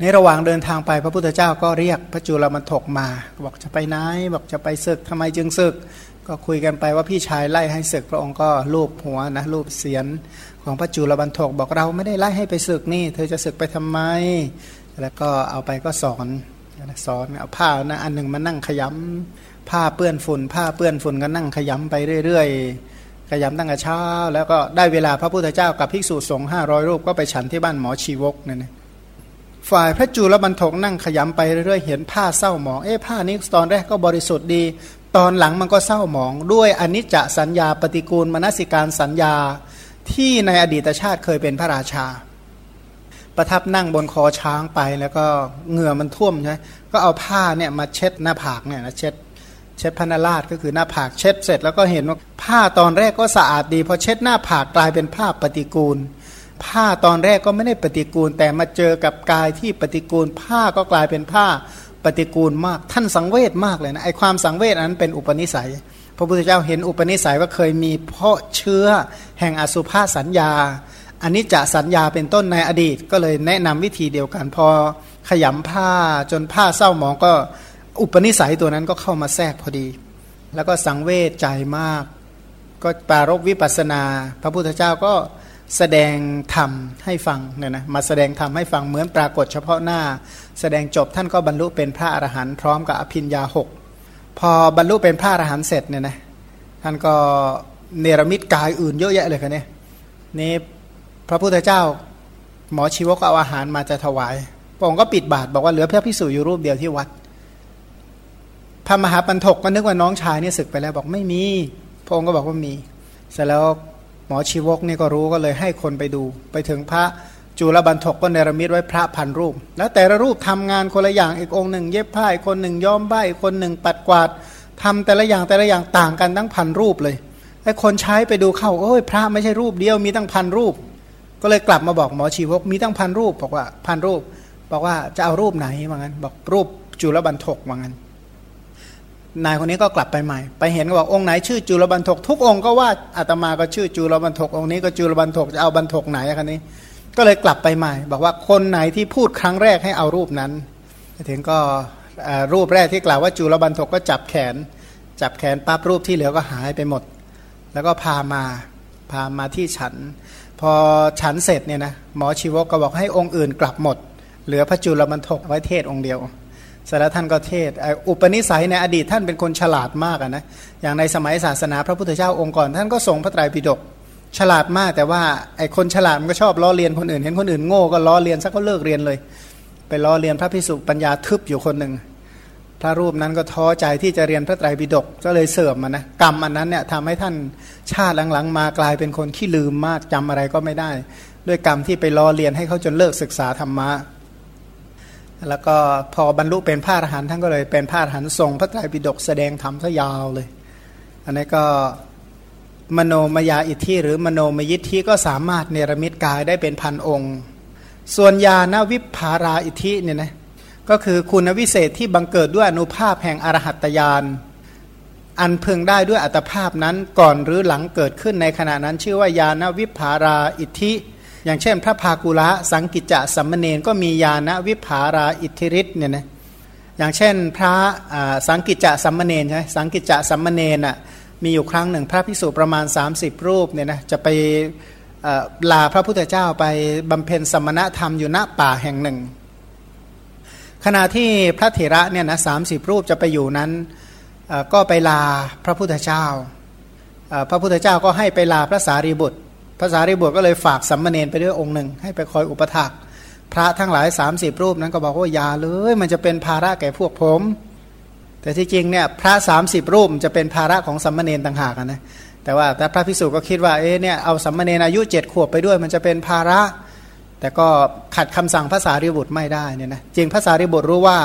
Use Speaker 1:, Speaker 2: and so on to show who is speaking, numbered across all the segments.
Speaker 1: ในระหว่างเดินทางไปพระพุทธเจ้าก็เรียกพระจุลมันถกมา บอกจะไปไหนบอกจะไปศึกทำไมจึงศึก ก็คุยกันไปว่าพี่ชายไล่ให้ศึกพระองค์ก็ลูบหัวนะลูบเสียนของพระจุลบันทกบอกเราไม่ได้ไล่ให้ไปศึกนี่ เธอจะศึกไปทำไม แล้วก็เอาไปก็สอนสอนเอาผ้านะอันหนึ่งมานั่งขยำผ้าเปื้อนฝุ่น ผ้าเปื้อนฝุ่นก็นั่งขยำไปเรื่อยๆขยำตั้งแต่เช้า แล้วก็ได้เวลาพระพุทธเจ้ากับภิกษุสงฆ์ห้าร้อยรูปก็ไปฉันที่บ้านหมอชีวกนั่นนะ ฝ่ายพระจุลบรรทกนั่งขยำไปเรื่อยๆเห็นผ้าเศร้าหมองเอ๊ะผ้านี้ตอนแรกก็บริสุทธิ์ดี ตอนหลังมันก็เศร้าหมอง ด้วยอนิจจสัญญาปฏิกูลมนสิการสัญญาที่ในอดีตชาติเคยเป็นพระราชา ประทับนั่งบนคอช้างไปแล้วก็เหงื่อมันท่วมใช่ก็เอาผ้าเนี่ยมาเช็ดหน้าผากเนี่ยนะเช็ดเช็ดพนาราชก็คือหน้าผากเช็ดเสร็จแล้วก็เห็นว่าผ้าตอนแรกก็สะอาดดีพอเช็ดหน้าผากกลายเป็นผ้าปฏิกูล ผ้าตอนแรกก็ไม่ได้ปฏิกูล แต่มาเจอกับกายที่ปฏิกูล ผ้าก็กลายเป็นผ้าปฏิกูลมาก ท่านสังเวชมากเลยนะไอความสังเวชนั้นเป็นอุปนิสัย พระพุทธเจ้าเห็นอุปนิสัยว่าเคยมีเพาะเชื้อแห่งอสุภาสัญญาอันนี้จะสัญญาเป็นต้นในอดีต ก็เลยแนะนำวิธีเดียวกันพอขยำผ้าจนผ้าเศร้าหมองก็อุปนิสัยตัวนั้นก็เข้ามาแทรกพอดี แล้วก็สังเวชใจมาก ก็ปารบวิปัสนา พระพุทธเจ้าก็ แสดงธรรมให้ฟังเนี่ยนะมาแสดงธรรมให้ฟังเหมือนปรากฏเฉพาะหน้า แสดงจบท่านก็บรรลุเป็นพระอรหันต์พร้อมกับอภิญญาหกพอบรรลุเป็นพระอรหันต์เสร็จเนี่ยนะท่านก็เนรมิตกายอื่นเยอะแยะเลยคันนี้นี่พระพุทธเจ้า หมอชีวกเอาอาหารมาจะถวายพระองค์ก็ปิดบาทบอกว่าเหลือพระพิสุอยู่รูปเดียวที่วัด พระมหาปันถกก็นึกว่าน้องชายเนี่ยศึกไปแล้วบอกไม่มี พระองค์ก็บอกว่ามี เสร็จแล้ว หมอชีวกนี่ก็รู้ก็เลยให้คนไปดู ไปถึงพระจุลบันทกก็เนรมิตไว้พระพันรูป แล้วแต่ละรูปทำงานคนละอย่างอีกองหนึ่ง เย็บผ้าอีกคนหนึ่งย้อมใบคนหนึ่งปัดกวาดทำแต่ละอย่างแต่ละอย่างต่างกันตั้งพันรูปเลยไอ้คนใช้ไปดูเข้าโอ้ยพระไม่ใช่รูปเดียวมีตั้งพันรูป ก็เลยกลับมาบอกหมอชีวกมีตั้งพันรูปบอกว่าพันรูป บอกว่าจะเอารูปไหนว่างั้น บอกรูปจุลบันทกว่างั้น นายคนนี้ก็กลับไปใหม่ ไปเห็นก็บอกองค์ไหนชื่อจุลบันทกทุกองค์ก็ว่าอาตมาก็ชื่อจุลบันทกองค์นี้ก็จุลบันทกจะเอาบันทกไหนคันนี้ ก็เลยกลับไปใหม่ บอกว่าคนไหนที่พูดครั้งแรกให้เอารูปนั้นถึงก็รูปแรกที่กล่าวว่าจุลบันทกก็จับแขน จับแขนปั๊บรูปที่เหลือก็หายไปหมด แล้วก็พามาพามาที่ฉัน พอฉันเสร็จเนี่ยนะหมอชีวกก็บอกให้องค์อื่นกลับหมด เหลือพระจุลบันทกไว้เทศองค์เดียว เสร็จแล้วท่านก็เทศอุปนิสัยในอดีตท่านเป็นคนฉลาดมากนะอย่างในสมัยศาสนาพระพุทธเจ้าองค์ก่อน ท่านก็ส่งพระไตรปิฎกฉลาดมากแต่ว่าไอ้คนฉลาดมันก็ชอบล้อเลียนคนอื่น เห็นคนอื่นโง่ก็ล้อเลียนสักก็เลิกเรียนเลย ไปล้อเลียนพระพิสุปัญญาทึบอยู่คนหนึ่งพระรูปนั้นก็ท้อใจที่จะเรียนพระไตรปิฎกก็เลยเสื่อมมานะกรรมอันนั้นเนี่ยทำให้ท่านชาติหลังๆ มากลายเป็นคนขี้ลืมมากจำอะไรก็ไม่ได้ ด้วยกรรมที่ไปล้อเลียนให้เขาจนเลิกศึกษาธรรมะ แล้วก็พอบรรลุเป็นพระอรหันต์ท่านก็เลยเป็นพระอรหันต์ทรงพระไตรปิฎกแสดงธรรมซะยาวเลย อันนี้ก็มโนมยาอิทธิหรือมโนมยิทธิก็สามารถเนรมิตกายได้เป็นพันองค์ ส่วนญาณวิภาราอิทธิเนี่ยนะก็คือคุณวิเศษที่บังเกิดด้วยอนุภาพแห่งอรหัตยานอันพึงได้ด้วยอัตภาพนั้นก่อนหรือหลังเกิดขึ้นในขณะนั้นชื่อว่าญาณวิภาราอิทธิ อย่างเช่น พระภากุละสังกิจจะสัมมเนนก็มีญาณวิภาราอิทธิฤทธิ์เนี่ยนะอย่างเช่นพระสังกิจจะสัมมเนนใช่สังกิจจะสัมมเนนอะมีอยู่ครั้งหนึ่งพระภิกษุประมาณ 30 รูปเนี่ยนะจะไปลาพระพุทธเจ้าไปบำเพ็ญสมณธรรมอยู่ณป่าแห่งหนึ่ง ขณะที่พระเถระเนี่ยนะสารูปจะไปอยู่นั้นก็ไปลาพระพุทธเจ้า พระพุทธเจ้าก็ให้ไปลาพระสารีบุตร พระสารีบุตรก็เลยฝากสัมมาเนนไปด้วยองค์หนึ่ง ให้ไปคอยอุปถักพระทั้งหลาย 30 รูปนั้นก็บอกว่าอย่าเลย มันจะเป็นภาระแก่พวกผม แต่ที่จริงเนี่ยพระ 30 รูปจะเป็นภาระของสัมมาเนนต่างหากนะแต่ว่าแต่พระพิสุก็คิดว่าเอ๊เนี่ยเอาสัมมาเนนอายุเจ็ดขวบไปด้วย มันจะเป็นภาระ แต่ก็ขัดคำสั่งภาษาริบุตรไม่ได้เนี่ยนะจริงภาษาริบุตรรู้ว่า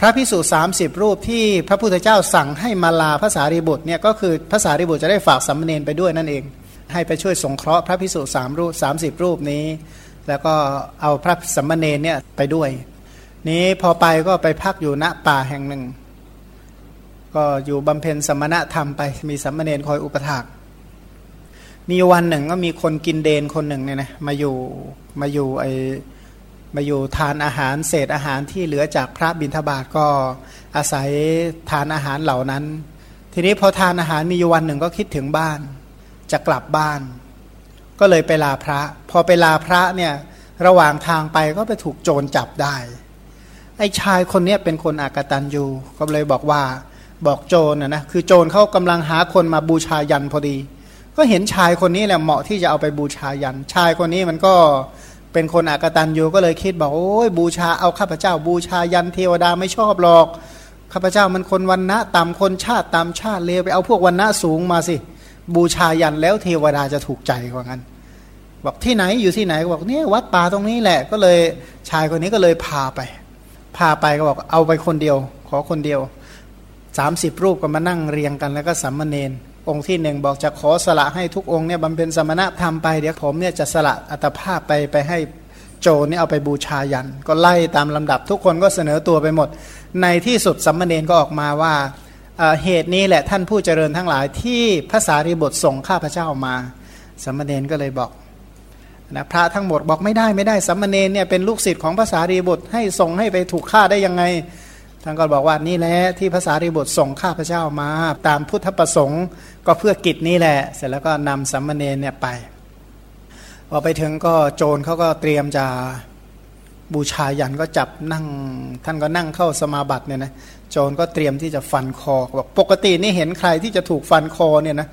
Speaker 1: พระพิสุสามสิบรูปที่พระพุทธเจ้าสั่งให้มาลาภาษาริบุตรเนี่ยก็คือภาษาริบุตรจะได้ฝากสัมมาเนนไปด้วยนั่นเอง ให้ไปช่วยสงเคราะห์พระพิสุสามรูปสามสิบรูปนี้ แล้วก็เอาพระสัมมาเนเนี่ยไปด้วย นี้พอไปก็ไปพักอยู่ณป่าแห่งหนึ่ง ก็อยู่บำเพ็ญสมณธรรมไปมีสัมมาเนนคอยอุปถากมีวันหนึ่งก็มีคนกินเดนคนหนึ่งเนี่ยนะมาอยู่มาอยู่ไอมาอยู่ทานอาหารเศษอาหารที่เหลือจากพระบิณฑบาตก็อาศัยทานอาหารเหล่านั้น ทีนี้พอทานอาหารมีอยู่วันหนึ่งก็คิดถึงบ้าน จะกลับบ้าน ก็เลยไปลาพระ พอไปลาพระเนี่ยระหว่างทางไปก็ไปถูกโจรจับได้ ไอ้ชายคนนี้เป็นคนอากตันยูก็เลยบอกว่าบอกโจรนะนะคือโจรเขากำลังหาคนมาบูชายันพอดี ก็เห็นชายคนนี้แหละเหมาะที่จะเอาไปบูชายัน ชายคนนี้มันก็เป็นคนอากตันยูก็เลยคิดบอกโอ้ยบูชาเอาข้าพเจ้า บูชายันเทวดาไม่ชอบหรอกข้าพเจ้ามันคนวันณะต่ำคนชาติต่ำชาติเลวไปเอาพวกวันณะสูงมาสิ บูชายันแล้วเทวดาจะถูกใจกว่างั้น บอกที่ไหนอยู่ที่ไหนก็บอกเนี่ยวัดป่าตรงนี้แหละ ก็เลยชายคนนี้ก็เลยพาไป พาไปก็บอกเอาไปคนเดียว ขอคนเดียวสามสิบรูปก็มานั่งเรียงกันแล้วก็สัมมาเนนองค์ที่หนึ่งบอกจะขอสละให้ทุกองค์เนี่ยบำเพ็ญสมณะทำไปเดี๋ยวผมเนี่ยจะสละอัตภาพไปไปให้โจรนี่เอาไปบูชายัน ก็ไล่ตามลำดับทุกคนก็เสนอตัวไปหมด ในที่สุดสัมมาเนนก็ออกมาว่า เหตุนี้แหละท่านผู้เจริญทั้งหลายที่ภาษารีบทส่งข้าพเจ้ามาสัมมาเนนก็เลยบอกนะพระทั้งหมดบอกไม่ได้ไม่ได้สัมมาเนนเนี่ยเป็นลูกศิษย์ของภาษารีบทให้ส่งให้ไปถูกฆ่าได้ยังไงท่านก็บอกว่านี่แหละที่ภาษารีบทส่งข้าพเจ้ามา ตามพุทธประสงค์ก็เพื่อกิจนี้แหละ เสร็จแล้วก็นำสัมมาเนนเนี่ยไปพอไปถึงก็โจรเขาก็เตรียมจะ บูชายันก็จับนั่ง ท่านก็นั่งเข้าสมาบัติเนี่ยนะโจรก็เตรียมที่จะฟันคอบอกปกตินี่เห็นใครที่จะถูกฟันคอเนี่ยนะ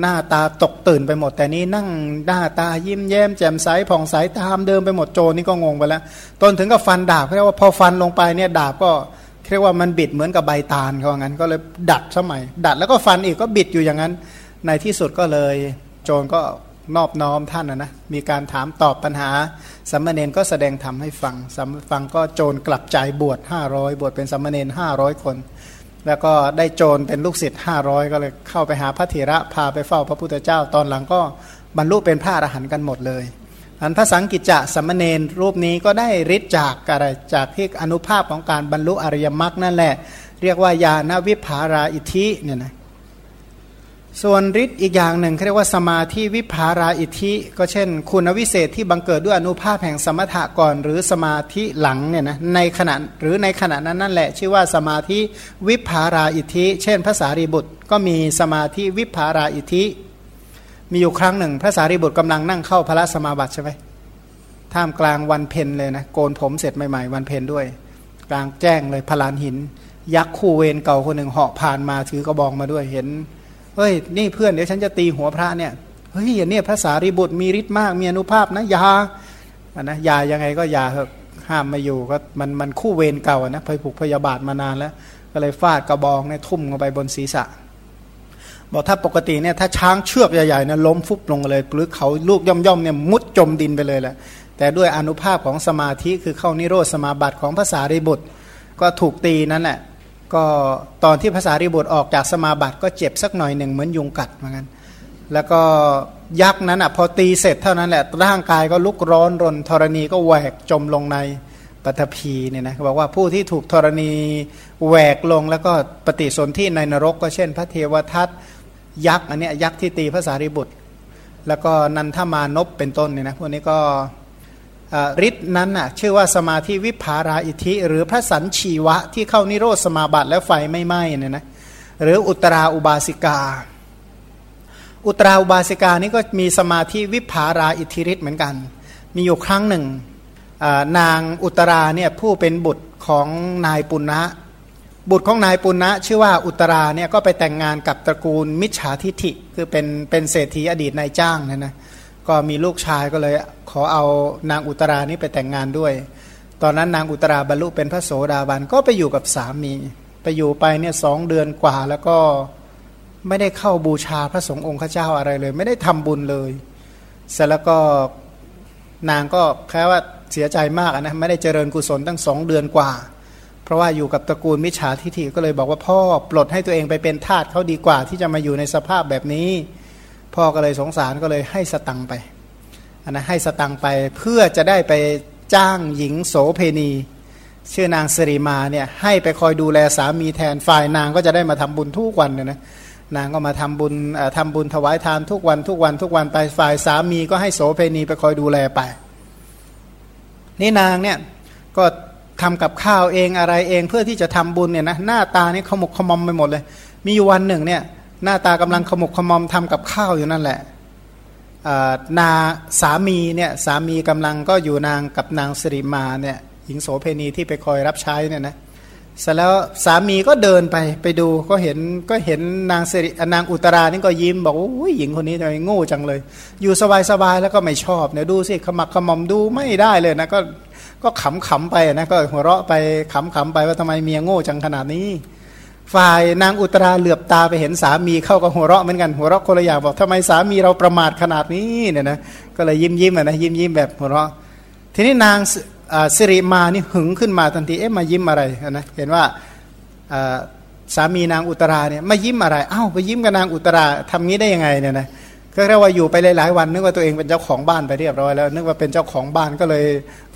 Speaker 1: หน้าตาตกตื่นไปหมด แต่นี้นั่งหน้าตายิ้มแย้มแจ่มใสผ่องใสตามเดิมไปหมดโจรนี่ก็งงไปแล้วตนถึงกับฟันดาบเพราะว่าพอฟันลงไปเนี่ยดาบก็เรียกว่ามันบิดเหมือนกับใบตาลเขางั้น ก็เลยดัดสมัย ดัดแล้วก็ฟันอีกก็บิดอยู่อย่างนั้น ในที่สุดก็เลย โจรก็นอบน้อมท่านนะนะมีการถามตอบปัญหา สัมมาเนนก็แสดงธรรมให้ฟังสัมฟังก็โจรกลับใจบวช500 บวชเป็นสัมมาเนน500 คน แล้วก็ได้โจรเป็นลูกศิษย์500 ก็เลยเข้าไปหาพระเถระพาไปเฝ้าพระพุทธเจ้า ตอนหลังก็บรรลุเป็นพระอรหันต์กันหมดเลยอันพระสังกิจจะสัมเนนรูปนี้ก็ได้ฤทธิ์จากอะไรจากที่อนุภาพของการบรรลุอริยมรรคนั่นแหละ เรียกว่าญาณวิภาราอิทิเนี่ยนะ ส่วนฤทธิ์อีกอย่างหนึ่งเรียกว่าสมาธิวิภาราอิทิก็เช่น คุณวิเศษที่บังเกิดด้วยอนุภาพแห่งสมถะก่อน หรือสมาธิหลังเนี่ยนะในขณะหรือในขณะนั้นนั่นแหละ ชื่อว่าสมาธิวิภาราอิทิเช่นภาษารีบุตร ก็มีสมาธิวิภาราอิทิมีอยู่ครั้งหนึ่ง พระสารีบุตรกำลังนั่งเข้าพระสมาบัติใช่ไหมท่ามกลางวันเพ็ญเลยนะโกนผมเสร็จใหม่ๆ วันเพ็ญด้วย กลางแจ้งเลยพลานหิน ยักษ์คู่เวรเก่าคนหนึ่งเหาะผ่านมาถือกระบองมาด้วยเห็น เฮ้ยนี่เพื่อนเดี๋ยวฉันจะตีหัวพระเนี่ยเฮ้ยเนี่ยพระสารีบุตรมีฤทธิ์มากมีอนุภาพนะยาอะนะยายังไงก็ยาเถอะห้ามไม่อยู่ก็มันมันคู่เวรเก่านะพยผูกพยาบาทมานานแล้ว ก็เลยฟาดกระบองเนี่ยทุ่มลงไปบนศีรษะ บอกถ้าปกติเนี่ยถ้าช้างเชือกใหญ่ๆเนี่ยล้มฟุบลงเลยหรือเขาลูกย่อมๆเนี่ยมุดจมดินไปเลยแหละแต่ด้วยอนุภาพของสมาธิคือเข้านิโรธสมาบัติของภาษาริบุตร ก็ถูกตีนั่นแหละ ก็ตอนที่ภาษาริบุตรออกจากสมาบัติก็เจ็บสักหน่อยหนึ่งเหมือนยุงกัดเหมือนกันแล้วก็ยักษ์นั้นอะพอตีเสร็จเท่านั้นแหละร่างกายก็ลุกร้อนรนธรณีก็แหวกจมลงในปฐพีเนี่ยนะบอกว่าผู้ที่ถูกธรณีแหวกลงแล้วก็ปฏิสนธิในนรก ก็เช่น พระเทวทัตยักษ์อันนี้ยักษ์ที่ตีภาษาริบุตร แล้วก็นันทมานพเป็นต้นเนี่ยนะพวกนี้ก็ ฤทธิ์นั้นน่ะชื่อว่าสมาธิวิภาราอิทิหรือพระสันชีวะที่เข้านิโรธสมาบัติแล้วไฟไม่ไหม้เนี่ยนะหรืออุตราอุบาสิกา อุตราอุบาสิกานี่ก็มีสมาธิวิภาราอิทิฤทธิ์เหมือนกัน มีอยู่ครั้งหนึ่งนางอุตราเนี่ยผู้เป็นบุตรของนายปุณณะบุตรของนายปุณณะชื่อว่าอุตราเนี่ยก็ไปแต่งงานกับตระกูลมิจฉาทิฐิคือเป็นเป็นเศรษฐีอดีตนายจ้างนะนะ ก็มีลูกชายก็เลย ขอเอานางอุตรานี้ไปแต่งงานด้วย ตอนนั้นนางอุตราบรรลุเป็นพระโสดาบันก็ไปอยู่กับสามี ไปอยู่ไปเนี่ยสองเดือนกว่าแล้วก็ไม่ได้เข้าบูชาพระสงฆ์องค์ข้าเจ้าอะไรเลย ไม่ได้ทำบุญเลย เสร็จแล้วก็นางก็แค่ว่าเสียใจมากนะไม่ได้เจริญกุศลตั้งสองเดือนกว่า เพราะว่าอยู่กับตระกูลมิจฉาทิฏฐิก็เลยบอกว่าพ่อปลดให้ตัวเองไปเป็นทาสเขาดีกว่าที่จะมาอยู่ในสภาพแบบนี้ พ่อก็เลยสงสารก็เลยให้สตังไปอันนะให้สตังไปเพื่อจะได้ไปจ้างหญิงโสเพณี ชื่อนางสิริมาเนี่ยให้ไปคอยดูแลสามีแทนฝ่ายนางก็จะได้มาทำบุญทุกวันเนี่ยนะนางก็มาทำบุญทำบุญถวายทานทุกวันทุกวันทุกวันไปฝ่ายสามีก็ให้โสเพณีไปคอยดูแลไป นี่นางเนี่ยก็ทำกับข้าวเองอะไรเองเพื่อที่จะทำบุญเนี่ยนะหน้าตานี่ขมุกขมอมไปหมดเลย มีอยู่วันหนึ่งเนี่ย หน้าตากำลังขมุกขมอมทำกับข้าวอยู่นั่นแหละนาสามีเนี่ยสามีกำลังก็อยู่นางกับนางสิริมาเนี่ยหญิงโสเพณีที่ไปคอยรับใช้เนี่ยนะเสร็จแล้วสามีก็เดินไปไปดูก็เห็นก็เห็นนางสิรินางอุตรานี่ก็ยิ้มบอกว่าหญิงคนนี้ทำไมโง่จังเลย อยู่สบายสบายแล้วก็ไม่ชอบเนี่ยดูสิขมักขมอมดูไม่ได้เลยนะก็ก็ขำขำไปนะก็หัวเราะไปขำขำไปว่าทำไมเมียโง่จังขนาดนี้ ฝ่ายนางอุตราเหลือบตาไปเห็นสามีเข้ากับหัวเราะเหมือนกันหัวเราะคนละอย่างบอกทำไมสามีเราประมาทขนาดนี้เนี่ยนะก็เลยยิ้มยิ้มนะยิ้มยิ้มแบบหัวเราะ ทีนี้นางสิริมานี่หึงขึ้นมาทันทีเอ๊ะมายิ้มอะไรนะเห็นว่าสามีนางอุตราเนี่ยมายิ้มอะไรอ้าวไปยิ้มกับนางอุตราทำงี้ได้ยังไงเนี่ยนะก็เรียกว่าอยู่ไปหลายๆวันนึกว่าตัวเองเป็นเจ้าของบ้านไปเรียบร้อยแล้ว นึกว่าเป็นเจ้าของบ้านก็เลย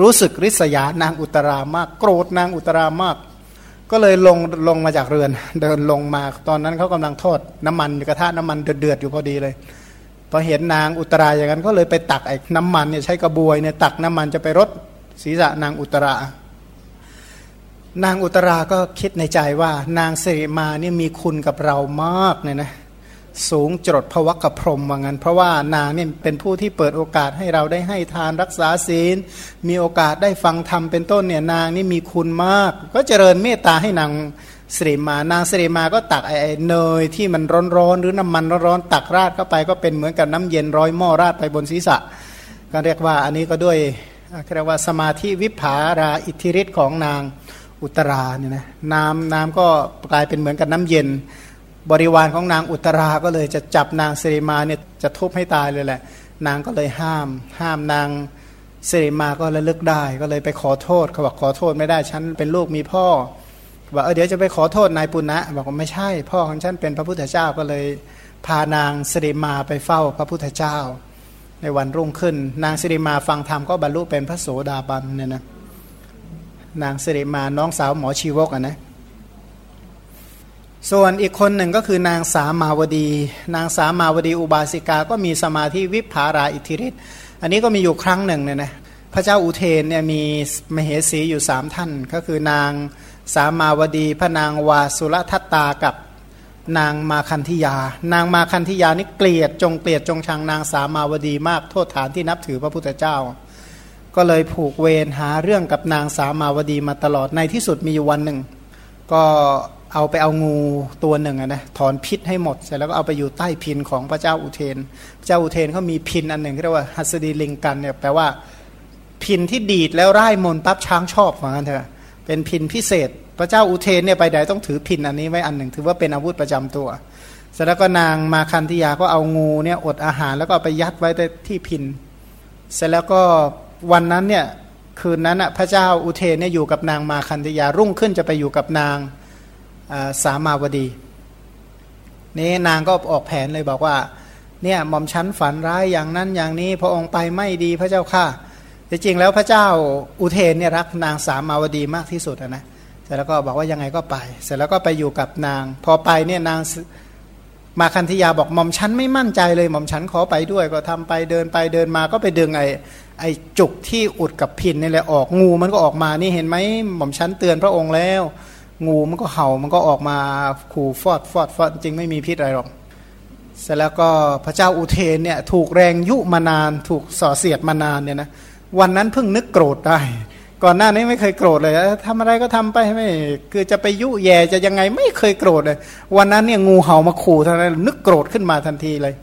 Speaker 1: รู้สึกริษยานางอุตรามาก โกรธนางอุตรามาก ก็เลยลงลงมาจากเรือน เดินลงมาตอนนั้นเขากำลังทอดน้ำมันกระทะน้ำมันเดือดๆอยู่พอดีเลยพอเห็นนางอุตราอย่างนั้นก็เลยไปตักไอ้น้ำมันเนี่ยใช้กระบวยเนี่ยตักน้ำมันจะไปรดศีรษะนางอุตรานางอุตราก็คิดในใจว่านางสิริมาเนี่ยมีคุณกับเรามากเนี่ยนะ สูงจดพวักพรมว่างั้น เพราะว่านางเนี่ยเป็นผู้ที่เปิดโอกาสให้เราได้ให้ทานรักษาศีล มีโอกาสได้ฟังธรรมเป็นต้นเนี่ยนางนี่มีคุณมาก ก็เจริญเมตตาให้นางสิริมานางสิริมาก็ตักไอ้เนยที่มันร้อนๆหรือน้ำมันร้อนๆตักราดเข้าไปก็เป็นเหมือนกับน้ำเย็นร้อยหม้อราดไปบนศีรษะ ก็เรียกว่าอันนี้ก็ด้วยเรียกว่าสมาธิวิภาราอิทธิฤทธิ์ของนางอุตราเนี่ยนะน้ำน้ำก็กลายเป็นเหมือนกับน้ำเย็น บริวารของนางอุตราก็เลยจะจับนางสิริมาเนี่ยจะทุบให้ตายเลยแหละ นางก็เลยห้าม ห้ามนางสิริมาก็ระลึกได้ ก็เลยไปขอโทษเขาบอกขอโทษไม่ได้ฉันเป็นลูกมีพ่อบอกเออเดี๋ยวจะไปขอโทษนายปุณณะบอกว่าไม่ใช่ พ่อของฉันเป็นพระพุทธเจ้าก็เลยพานางสิริมาไปเฝ้าพระพุทธเจ้า ในวันรุ่งขึ้น นางสิริมาฟังธรรมก็บรรลุเป็นพระโสดาบันเนี่ยนะนางสิริมาน้องสาวหมอชีวกอะนะ ส่วนอีกคนหนึ่งก็คือนางสามาวดี นางสามาวดีอุบาสิกาก็มีสมาธิวิภาราอิทธิฤทธิ์อันนี้ก็มีอยู่ครั้งหนึ่งเนี่ยนะพระเจ้าอุเทนเนี่ยมีมเหสีอยู่สามท่าน ก็คือนางสามาวดีพระนางวาสุรทัตตากับนางมาคันธิยา นางมาคันธิยานี่เกลียดจงเกลียดจงชังนางสามาวดีมากโทษฐานที่นับถือพระพุทธเจ้า ก็เลยผูกเวรหาเรื่องกับนางสามาวดีมาตลอดในที่สุดมีอยู่วันหนึ่ง ก็ เอาไปเอางูตัวหนึ่งนะถอนพิษให้หมดเสร็จแล้วก็เอาไปอยู่ใต้พินของพระเจ้าอุเทนพระเจ้าอุเทนเขามีพินอันหนึ่งเรียกว่าหัสดีลิงกันเนี่ยแปลว่าพินที่ดีดแล้วไร้มนปั๊บช้างชอบเหมือนกันเถอะเป็นพินพิเศษ พระเจ้าอุเทนเนี่ยไปไหนต้องถือพินอันนี้ไว้อันหนึ่ง ถือว่าเป็นอาวุธประจำตัวเสร็จแล้วก็นางมาคันธิยาก็เอางูเนี่ยอดอาหารแล้วก็ไปยัดไว้ที่พินเสร็จแล้วก็วันนั้นเนี่ยคืนนั้นอะพระเจ้าอุเทนเนี่ยอยู่กับนางมาคันธิยารุ่งขึ้นจะไปอยู่กับนาง สามาวดีนี่นางก็ออกแผนเลยบอกว่าเนี่ยหม่อมชั้นฝันร้ายอย่างนั้นอย่างนี้ พระองค์ไปไม่ดีพระเจ้าค่ะแต่จริงแล้วพระเจ้าอุเทนเนี่ยรักนางสามาวดีมากที่สุดนะเสร็จแล้วก็บอกว่ายังไงก็ไป เสร็จแล้วก็ไปอยู่กับนาง พอไปเนี่ยนางมาคันธยาบอกหม่อมชั้นไม่มั่นใจเลยหม่อมชั้นขอไปด้วย ก็ทำไปเดินไปเดินมาก็ไปดึงไอ้ไอ้จุกที่อุดกับพินนี่แหละออกงูมันก็ออกมานี่เห็นไหมหม่อมชั้นเตือนพระองค์แล้ว งูมันก็เห่ามันก็ออกมาขู่ฟอดฟอดฟอดจริงไม่มีพิษอะไรหรอกเสร็จแล้วก็พระเจ้าอุเทนเนี่ยถูกแรงยุมานาน ถูกส่อเสียดมานานเนี่ยนะวันนั้นเพิ่งนึกโกรธได้ ก่อนหน้านี้ไม่เคยโกรธเลยทำอะไรก็ทำไปไม่คือจะไปยุแย่จะยังไงไม่เคยโกรธเลย วันนั้นเนี่ยงูเห่ามาขู่เท่านั้นนึกโกรธขึ้นมาทันทีเลย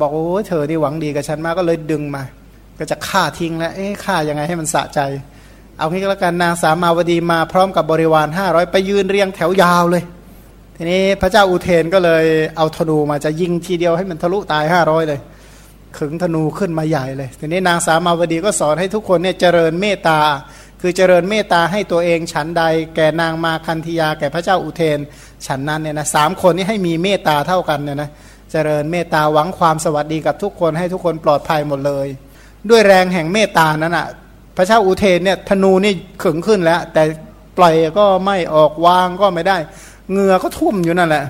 Speaker 1: บอกโอ้เธอที่หวังดีกับฉันมากก็เลยดึงมา ก็จะฆ่าทิ้งแล้วเอ๊ะฆ่ายังไงให้มันสะใจ เอางี้ก็แล้วกันนางสามาวดีมาพร้อมกับบริวารห้าร้อยไปยืนเรียงแถวยาวเลย ทีนี้พระเจ้าอุเทนก็เลยเอาธนูมาจะยิงทีเดียวให้มันทะลุตายห้าร้อยเลยขึงธนูขึ้นมาใหญ่เลย ทีนี้นางสามาวดีก็สอนให้ทุกคนเนี่ยเจริญเมตตา คือเจริญเมตตาให้ตัวเองฉันใด แก่นางมาคันธยาแก่พระเจ้าอุเทน ฉันนั้นเนี่ยนะสามคนนี้ให้มีเมตตาเท่ากันเนี่ยนะเจริญเมตตาหวังความสวัสดีกับทุกคนให้ทุกคนปลอดภัยหมดเลย ด้วยแรงแห่งเมตตานั้นอะ พระเจ้าอุเทนเนี่ยธนูนี่ขึงขึ้นแล้ว แต่ปล่อยก็ไม่ออกวางก็ไม่ได้เหงื่อก็ท่วมอยู่นั่นแหละ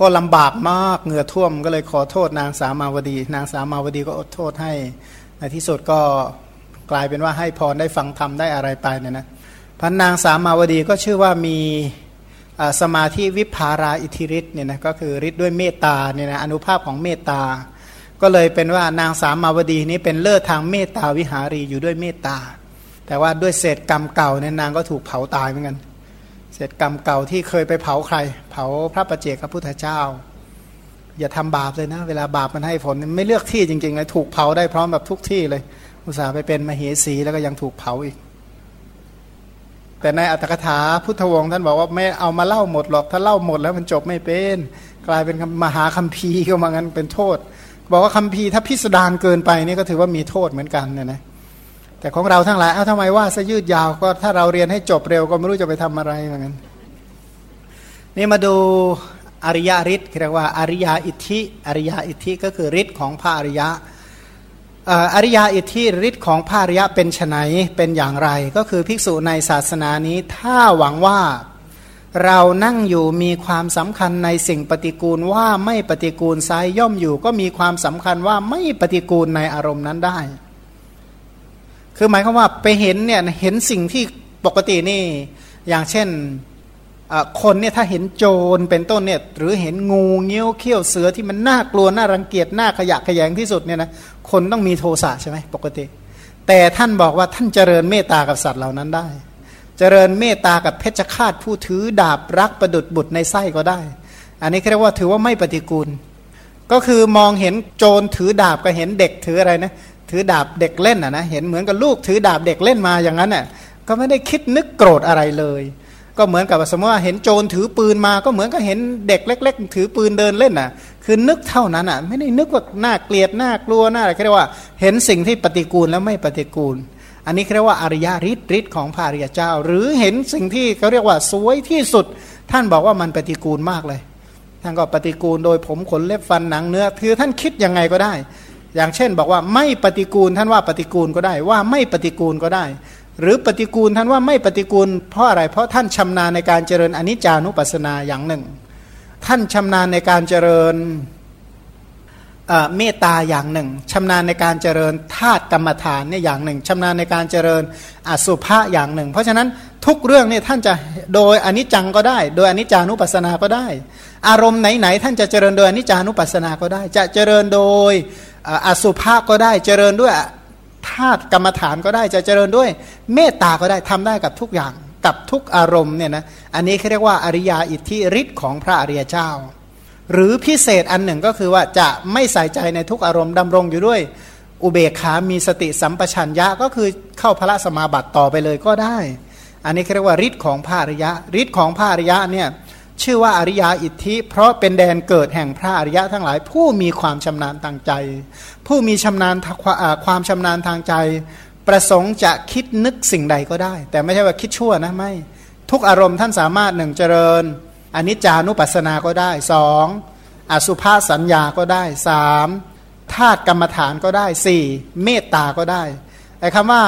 Speaker 1: ก็ลำบากมากเหงื่อท่วมก็เลยขอโทษนางสามาวดี นางสามาวดีก็อดโทษให้ ในที่สุดก็กลายเป็นว่าให้พรได้ฟังธรรมได้อะไรไปเนี่ยนะพันนางสามาวดีก็ชื่อว่ามีสมาธิวิภาราอิทธิฤทธิ์เนี่ยนะก็คือฤทธิ์ด้วยเมตตาเนี่ยนะอนุภาพของเมตตา ก็เลยเป็นว่านางสามมาวดีนี้เป็นเลิศทางเมตตาวิหารีอยู่ด้วยเมตตา แต่ว่าด้วยเศษกรรมเก่าเนี่ยนางก็ถูกเผาตายเหมือนกันเศษกรรมเก่าที่เคยไปเผาใคร เผาพระประเจกพระพุทธเจ้า อย่าทำบาปเลยนะ เวลาบาปมันให้ผลไม่เลือกที่จริงๆเลยถูกเผาได้พร้อมแบบทุกที่เลย อุตส่าห์ไปเป็นมเหสีแล้วก็ยังถูกเผาอีก แต่ในอัตถกถาพุทธวงศ์ท่านบอกว่าไม่เอามาเล่าหมดหรอกถ้าเล่าหมดแล้วมันจบไม่เป็น กลายเป็นมหาคัมภีร์ก็มางั้นเป็นโทษ บอกว่าคัมภีร์ถ้าพิสดารเกินไปนี่ก็ถือว่ามีโทษเหมือนกันเนี่ยนะแต่ของเราทั้งหลายเอ้าทำไมว่าซะยืดยาวก็ถ้าเราเรียนให้จบเร็วก็ไม่รู้จะไปทำอะไรเหมือนกันนี่มาดูอริยฤทธิ์เรียกว่าอริยอิทธิอริยอิทธิก็คือฤทธิ์ของพระอริยะอริยอิทธิฤทธิ์ของพระอริยะเป็นไนเป็นอย่างไร ก็คือภิกษุในศาสนานี้ถ้าหวังว่า เรานั่งอยู่มีความสำคัญในสิ่งปฏิกูลว่าไม่ปฏิกูลไซย่อมอยู่ ก็มีความสำคัญว่าไม่ปฏิกูลในอารมณ์นั้นได้ คือหมายความว่าไปเห็นเนี่ยเห็นสิ่งที่ปกตินี่ อย่างเช่นคนเนี่ยถ้าเห็นโจรเป็นต้นเนี่ยหรือเห็นงูเงี้ยวเขี้ยวเสือที่มันน่ากลัวน่ารังเกียจน่าขยะขยงที่สุดเนี่ยนะคนต้องมีโทสะใช่ไหมปกติ แต่ท่านบอกว่าท่านเจริญเมตตากับสัตว์เหล่านั้นได้ เจริญเมตตากับเพชฌฆาตผู้ถือดาบรักประดุดบุตรในไส้ก็ได้ อันนี้เรียกว่าถือว่าไม่ปฏิกูล ก็คือมองเห็นโจรถือดาบก็เห็นเด็กถืออะไรนะถือดาบเด็กเล่นอะนะเห็นเหมือนกับลูกถือดาบเด็กเล่นมาอย่างนั้นอะก็ไม่ได้คิดนึกโกรธอะไรเลย ก็เหมือนกับสมมติว่าเห็นโจรถือปืนมา ก็เหมือนกับเห็นเด็กเล็ก ๆ ถือปืนเดินเล่นน่ะ คือนึกเท่านั้นอะ ไม่ได้นึกว่าน่าเกลียดน่ากลัวน่าอะไรเรียกว่า เห็นสิ่งที่ปฏิกูลแล้วไม่ปฏิกูล อันนี้เรียกว่าอริยฤทธิ์ฤทธิ์ของพระอริยเจ้า หรือเห็นสิ่งที่เขาเรียกว่าสวยที่สุด ท่านบอกว่ามันปฏิกูลมากเลย ท่านก็ปฏิกูลโดยผมขนเล็บฟันหนังเนื้อคือท่านคิดยังไงก็ได้ อย่างเช่น บอกว่าไม่ปฏิกูลท่านว่าปฏิกูลก็ได้ว่าไม่ปฏิกูลก็ได้ หรือปฏิกูลท่านว่าไม่ปฏิกูล เพราะอะไรเพราะท่านชำนาญในการเจริญอนิจจานุปัสสนาอย่างหนึ่ง ท่านชำนาญในการเจริญ เมตตาอย่างหนึ่งชำนาญในการเจริญธาตุกรรมฐานเนี่ยอย่างหนึ่งชำนาญในการเจริญอสุภะอย่างหนึ่ง เพราะฉะนั้นทุกเรื่องเนี่ยท่านจะโดยอนิจจังก็ได้ โดยอนิจจานุปัสสนาก็ได้ อารมณ์ไหนๆท่านจะเจริญโดยอนิจจานุปัสสนาก็ได้ จะเจริญโดยอสุภะก็ได้เจริญด้วยธาตุกรรมฐานก็ได้จะเจริญด้วย เมตตาก็ได้ทำได้กับทุกอย่างกับทุกอารมณ์เนี่ยนะอันนี้เขาเรียกว่าอริยาอิทธิฤทธิ์ของพระอริยเจ้า หรือพิเศษอันหนึ่งก็คือว่าจะไม่ใส่ใจในทุกอารมณ์ดำรงอยู่ด้วย อุเบกขามีสติสัมปชัญญะก็คือเข้าพระสมาบัติต่อไปเลยก็ได้ อันนี้เรียกว่าฤทธิ์ของพระอริยะฤทธิ์ของพระอริยะเนี่ยชื่อว่าอริยาอิทธิ เพราะเป็นแดนเกิดแห่งพระอริยะทั้งหลาย ผู้มีความชำนาญทางใจ ผู้มีชำนาญความชำนาญทางใจ ประสงค์จะคิดนึกสิ่งใดก็ได้ แต่ไม่ใช่ว่าคิดชั่วนะไม่ ทุกอารมณ์ท่านสามารถหนึ่งเจริญ อนิจจานุปัสสนาก็ได้สองอสุภาสัญญาก็ได้สามธาตุกรรมฐานก็ได้สี่เมตตาก็ได้ไอ้คำว่า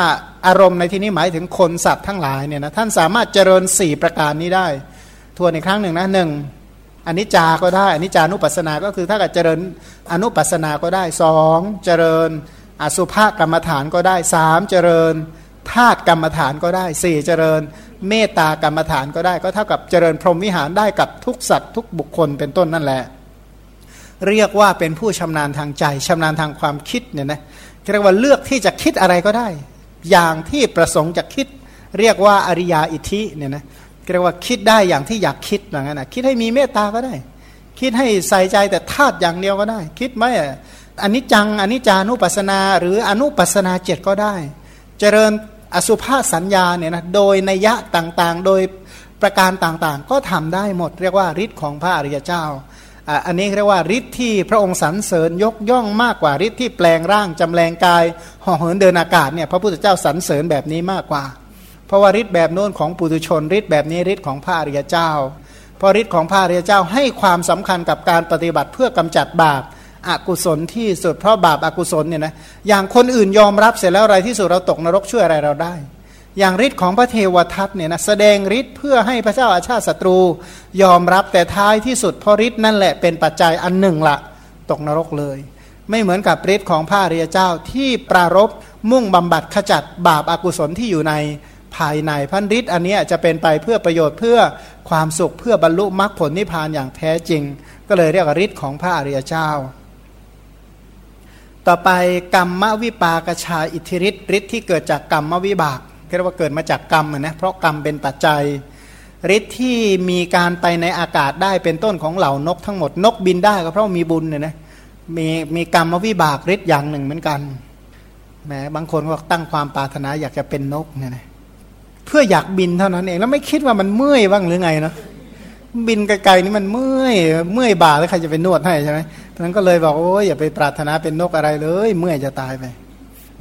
Speaker 1: อารมณ์ในที่นี้หมายถึงคนสัตว์ทั้งหลายเนี่ยนะท่านสามารถเจริญสี่ประการนี้ได้ ทวนอีกครั้งหนึ่งนะหนึ่งอนิจจาก็ได้อนิจจานุปัสสนา ก็คือถ้าเกิดเจริญอนุปัสสนาก็ได้สองเจริญอสุภกรรมฐานก็ได้สามเจริญธาตุกรรมฐานก็ได้สี่เจริญ เมตตากรรมฐานก็ได้ ก็เท่ากับเจริญพรหมวิหารได้กับทุกสัตว์ทุกบุคคลเป็นต้นนั่นแหละ เรียกว่าเป็นผู้ชำนาญทางใจชำนาญทางความคิดเนี่ยนะเรียกว่าเลือกที่จะคิดอะไรก็ได้ อย่างที่ประสงค์จะคิด เรียกว่าอริยาอิทธิเนี่ยนะเรียกว่าคิดได้อย่างที่อยากคิดอย่างนั้นนะคิดให้มีเมตตาก็ได้ คิดให้ใส่ใจแต่ธาตุอย่างเดียวก็ได้ คิดไหมอันนี้จังอันนี้จานุปัสนา หรืออนุปัสนาเจ็ดก็ได้ เจริญ อสุภาษสัญญาเนี่ยนะโดยนัยยะต่างๆ โดยประการต่างๆ ก็ทำได้หมด เรียกว่าฤทธิ์ของพระอริยเจ้าอันนี้เรียกว่าฤทธิ์ที่พระองค์สรรเสริญยกย่องมากกว่าฤทธิ์ที่แปลงร่างจำแรงกายห่อเหินเดินอากาศเนี่ยพระพุทธเจ้าสรรเสริญแบบนี้มากกว่า เพราะว่าฤทธิ์แบบโน้นของปุถุชนฤทธิ์แบบนี้ฤทธิ์ของพระอริยเจ้าเพราะฤทธิ์ของพระอริยเจ้าให้ความสำคัญกับการปฏิบัติเพื่อกำจัดบาป อกุศลที่สุดเพราะบาปอากุศลเนี่ยนะอย่างคนอื่นยอมรับเสร็จแล้วอะไรที่สุดเราตกนรกช่วยอะไรเราได้ อย่างฤทธิ์ของพระเทวทัตเนี่ยนะแสดงฤทธิ์เพื่อให้พระเจ้าอาชาติศัตรู ยอมรับแต่ท้ายที่สุดเพราะฤทธิ์นั่นแหละเป็นปัจจัยอันหนึ่งละตกนรกเลย ไม่เหมือนกับฤทธิ์ของพระอริยเจ้าที่ปรารบมุ่งบำบัดขจัดบาปอากุศลที่อยู่ในภายในพันฤทธิ์อันนี้จะเป็นไปเพื่อประโยชน์เพื่อความสุขเพื่อบรรลุมรรคผลนิพพานอย่างแท้จริง ก็เลยเรียกฤทธิ์ของพระอริยเจ้า ต่อไปกรรมวิปากชาอิทธิฤทธิ์ฤทธิ์ที่เกิดจากกรรมวิบากเรียกว่าเกิดมาจากกรรมนะเพราะกรรมเป็นปัจจัยฤทธิ์ที่มีการไปในอากาศได้เป็นต้นของเหล่านกทั้งหมดนกบินได้ก็เพราะมีบุญเนี่ยนะมีมีกรรมวิบากฤทธิ์อย่างหนึ่งเหมือนกันแหมบางคนก็ตั้งความปรารถนาอยากจะเป็นนกเนี่ยนะเพื่ออยากบินเท่านั้นเองแล้วไม่คิดว่ามันเมื่อยบ้างหรือไงเนาะบินไกลๆนี่มันเมื่อยเมื่อยบ่าแล้วใครจะไปนวดให้ใช่ไหม นั้นก็เลยบอกโอ้ยอย่าไปปรารถนาเป็นนกอะไรเลย เมื่อยจะตายไป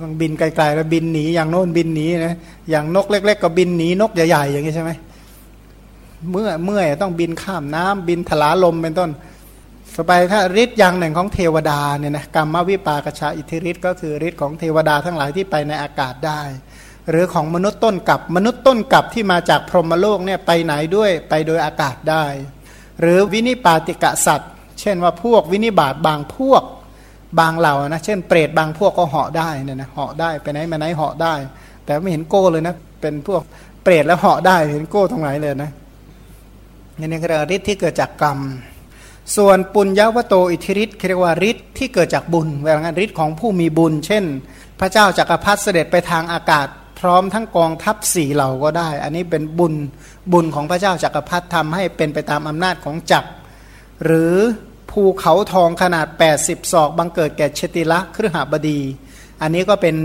Speaker 1: ต้องบินไกลๆแล้วบินหนีอย่างโน้นบินหนีนะอย่างนกเล็ก ๆ ก็บินหนีนกใหญ่ๆอย่างนี้ใช่ไหมเมื่อเมื่อยต้องบินข้ามน้ำบินถลาลมเป็นต้นสบายถ้าฤทธิ์อย่างหนึ่งของเทวดาเนี่ยนะกรรมวิปากชาอิทธิฤทธิ์ก็คือฤทธิ์ของเทวดาทั้งหลายที่ไปในอากาศได้ หรือของมนุษย์ต้นกับมนุษย์ต้นกับที่มาจากพรหมโลกเนี่ยไปไหนด้วยไปโดยอากาศได้ หรือวินิปาติกะสัตว เช่นว่าพวกวินิบาตบางพวกบางเหล่านะ เช่นเปรตบางพวกก็เหาะได้เนี่ยนะเหาะได้ไปไหนมาไหนเหาะได้ แต่ไม่เห็นโก้เลยนะ เป็นพวกเปรตแล้วเหาะได้เห็นโก้ตรงไหนเลยนะนี่นี่คือฤทธิ์ที่เกิดจากกรรม ส่วนปุญญวโตอิทธิฤทธิ์เรียกว่าฤทธิ์ที่เกิดจากบุญเวลาฤทธิ์ของผู้มีบุญ เช่น พระเจ้าจักรพรรดิเสด็จไปทางอากาศ พร้อมทั้งกองทัพสี่เหล่าก็ได้ อันนี้เป็นบุญบุญของพระเจ้าจักรพรรดิทำให้เป็นไปตามอำนาจของจักร หรือภูเขาทองขนาด 80 ศอก บังเกิดแก่เชติละครหบดี อันนี้ก็เป็น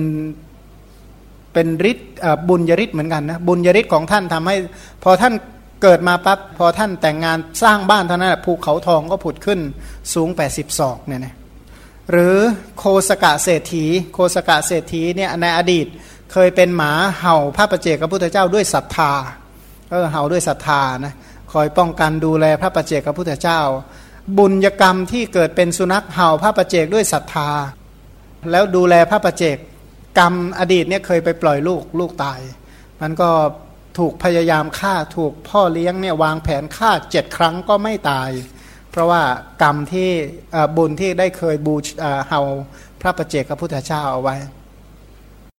Speaker 1: เป็นฤทธิ์บุญยฤทธิ์เหมือนกันนะบุญยฤทธิ์ของท่านทำให้ พอท่านเกิดมาปั๊บพอท่านแต่งงานสร้างบ้านเท่านั้นภูเขาทองก็ผุดขึ้นสูง 80 ศอกเนี่ยนะหรือโคสกะเศรษฐี โคสกะเศรษฐีเนี่ยในอดีตเคยเป็นหมาเห่าพระประเจกพระพุทธเจ้าด้วยศรัทธาเออเห่าด้วยศรัทธานะ คอยป้องกันดูแลพระประเจกพระพุทธเจ้า บุญกรรมที่เกิดเป็นสุนัขเห่าพระประเจกด้วยศรัทธา แล้วดูแลพระประเจกกรรมอดีตเนี่ยเคยไปปล่อยลูกลูกตาย มันก็ถูกพยายามฆ่าถูกพ่อเลี้ยงเนี่ยวางแผนฆ่าเจ็ดครั้งก็ไม่ตาย เพราะว่ากรรมที่บุญที่ได้เคยบูชาเฮาพระประเจกพระพุทธเจ้าเอาไว้